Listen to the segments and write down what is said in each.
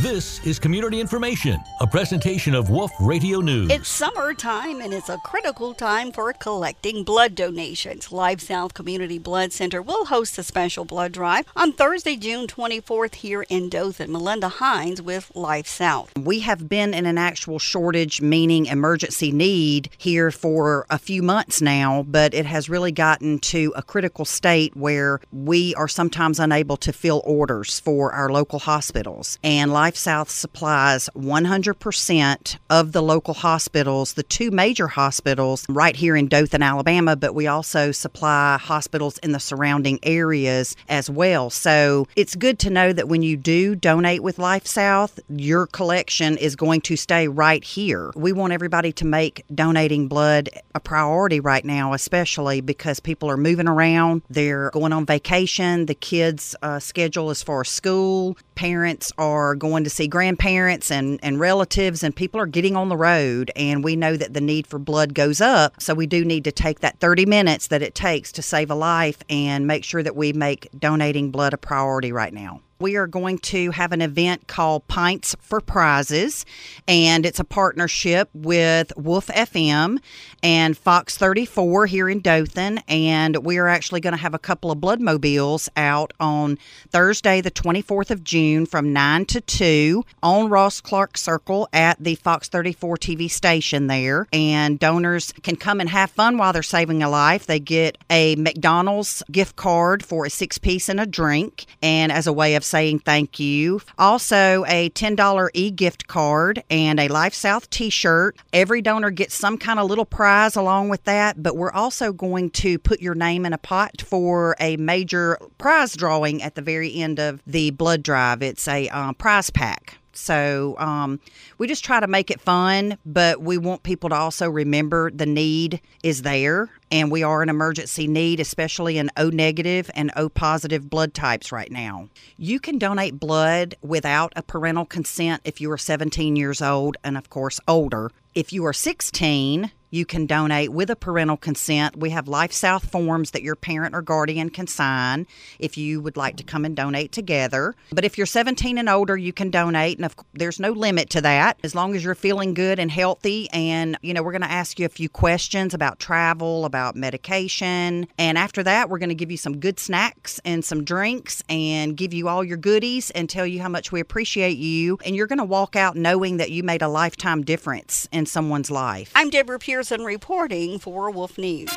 This is Community Information, a presentation of Wolf Radio News. It's summertime and it's a critical time for collecting blood donations. Life South Community Blood Center will host a special blood drive on Thursday, June 24th here in Dothan. Melinda Hines with Life South. We have been in an actual shortage, meaning emergency need, here for a few months now, but it has really gotten to a critical state where we are sometimes unable to fill orders for our local hospitals. And Life South supplies 100% of the local hospitals, the two major hospitals right here in Dothan, Alabama, but we also supply hospitals in the surrounding areas as well. So it's good to know that when you do donate with Life South, your collection is going to stay right here. We want everybody to make donating blood a priority right now, especially because people are moving around, they're going on vacation, the kids' uh, schedule is for school, parents are going to see grandparents and, and relatives, and people are getting on the road. And we know that the need for blood goes up. So we do need to take that 30 minutes that it takes to save a life and make sure that we make donating blood a priority right now. We are going to have an event called Pints for Prizes, and it's a partnership with Wolf FM and Fox 34 here in Dothan. And we are actually going to have a couple of blood mobiles out on Thursday, the 24th of June from 9 to 2 on Ross Clark Circle at the Fox 34 TV station there. And donors can come and have fun while they're saving a life. They get a McDonald's gift card for a six piece and a drink, and as a way of saying thank you. Also, a $10 e gift card and a Life South t shirt. Every donor gets some kind of little prize along with that, but we're also going to put your name in a pot for a major prize drawing at the very end of the blood drive. It's a um, prize pack. So um, we just try to make it fun, but we want people to also remember the need is there, and we are an emergency need, especially in O negative and O positive blood types right now. You can donate blood without a parental consent if you are 17 years old and, of course, older. If you are 16, you can donate with a parental consent. We have Life South forms that your parent or guardian can sign if you would like to come and donate together. But if you're 17 and older, you can donate, and there's no limit to that as long as you're feeling good and healthy. And, you know, we're going to ask you a few questions about travel, about medication. And after that, we're going to give you some good snacks and some drinks and give you all your goodies and tell you how much we appreciate you. And you're going to walk out knowing that you made a lifetime difference in someone's life. I'm Deborah Pearson reporting for Wolf News.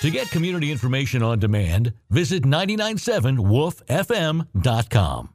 To get community information on demand, visit 997wolffm.com.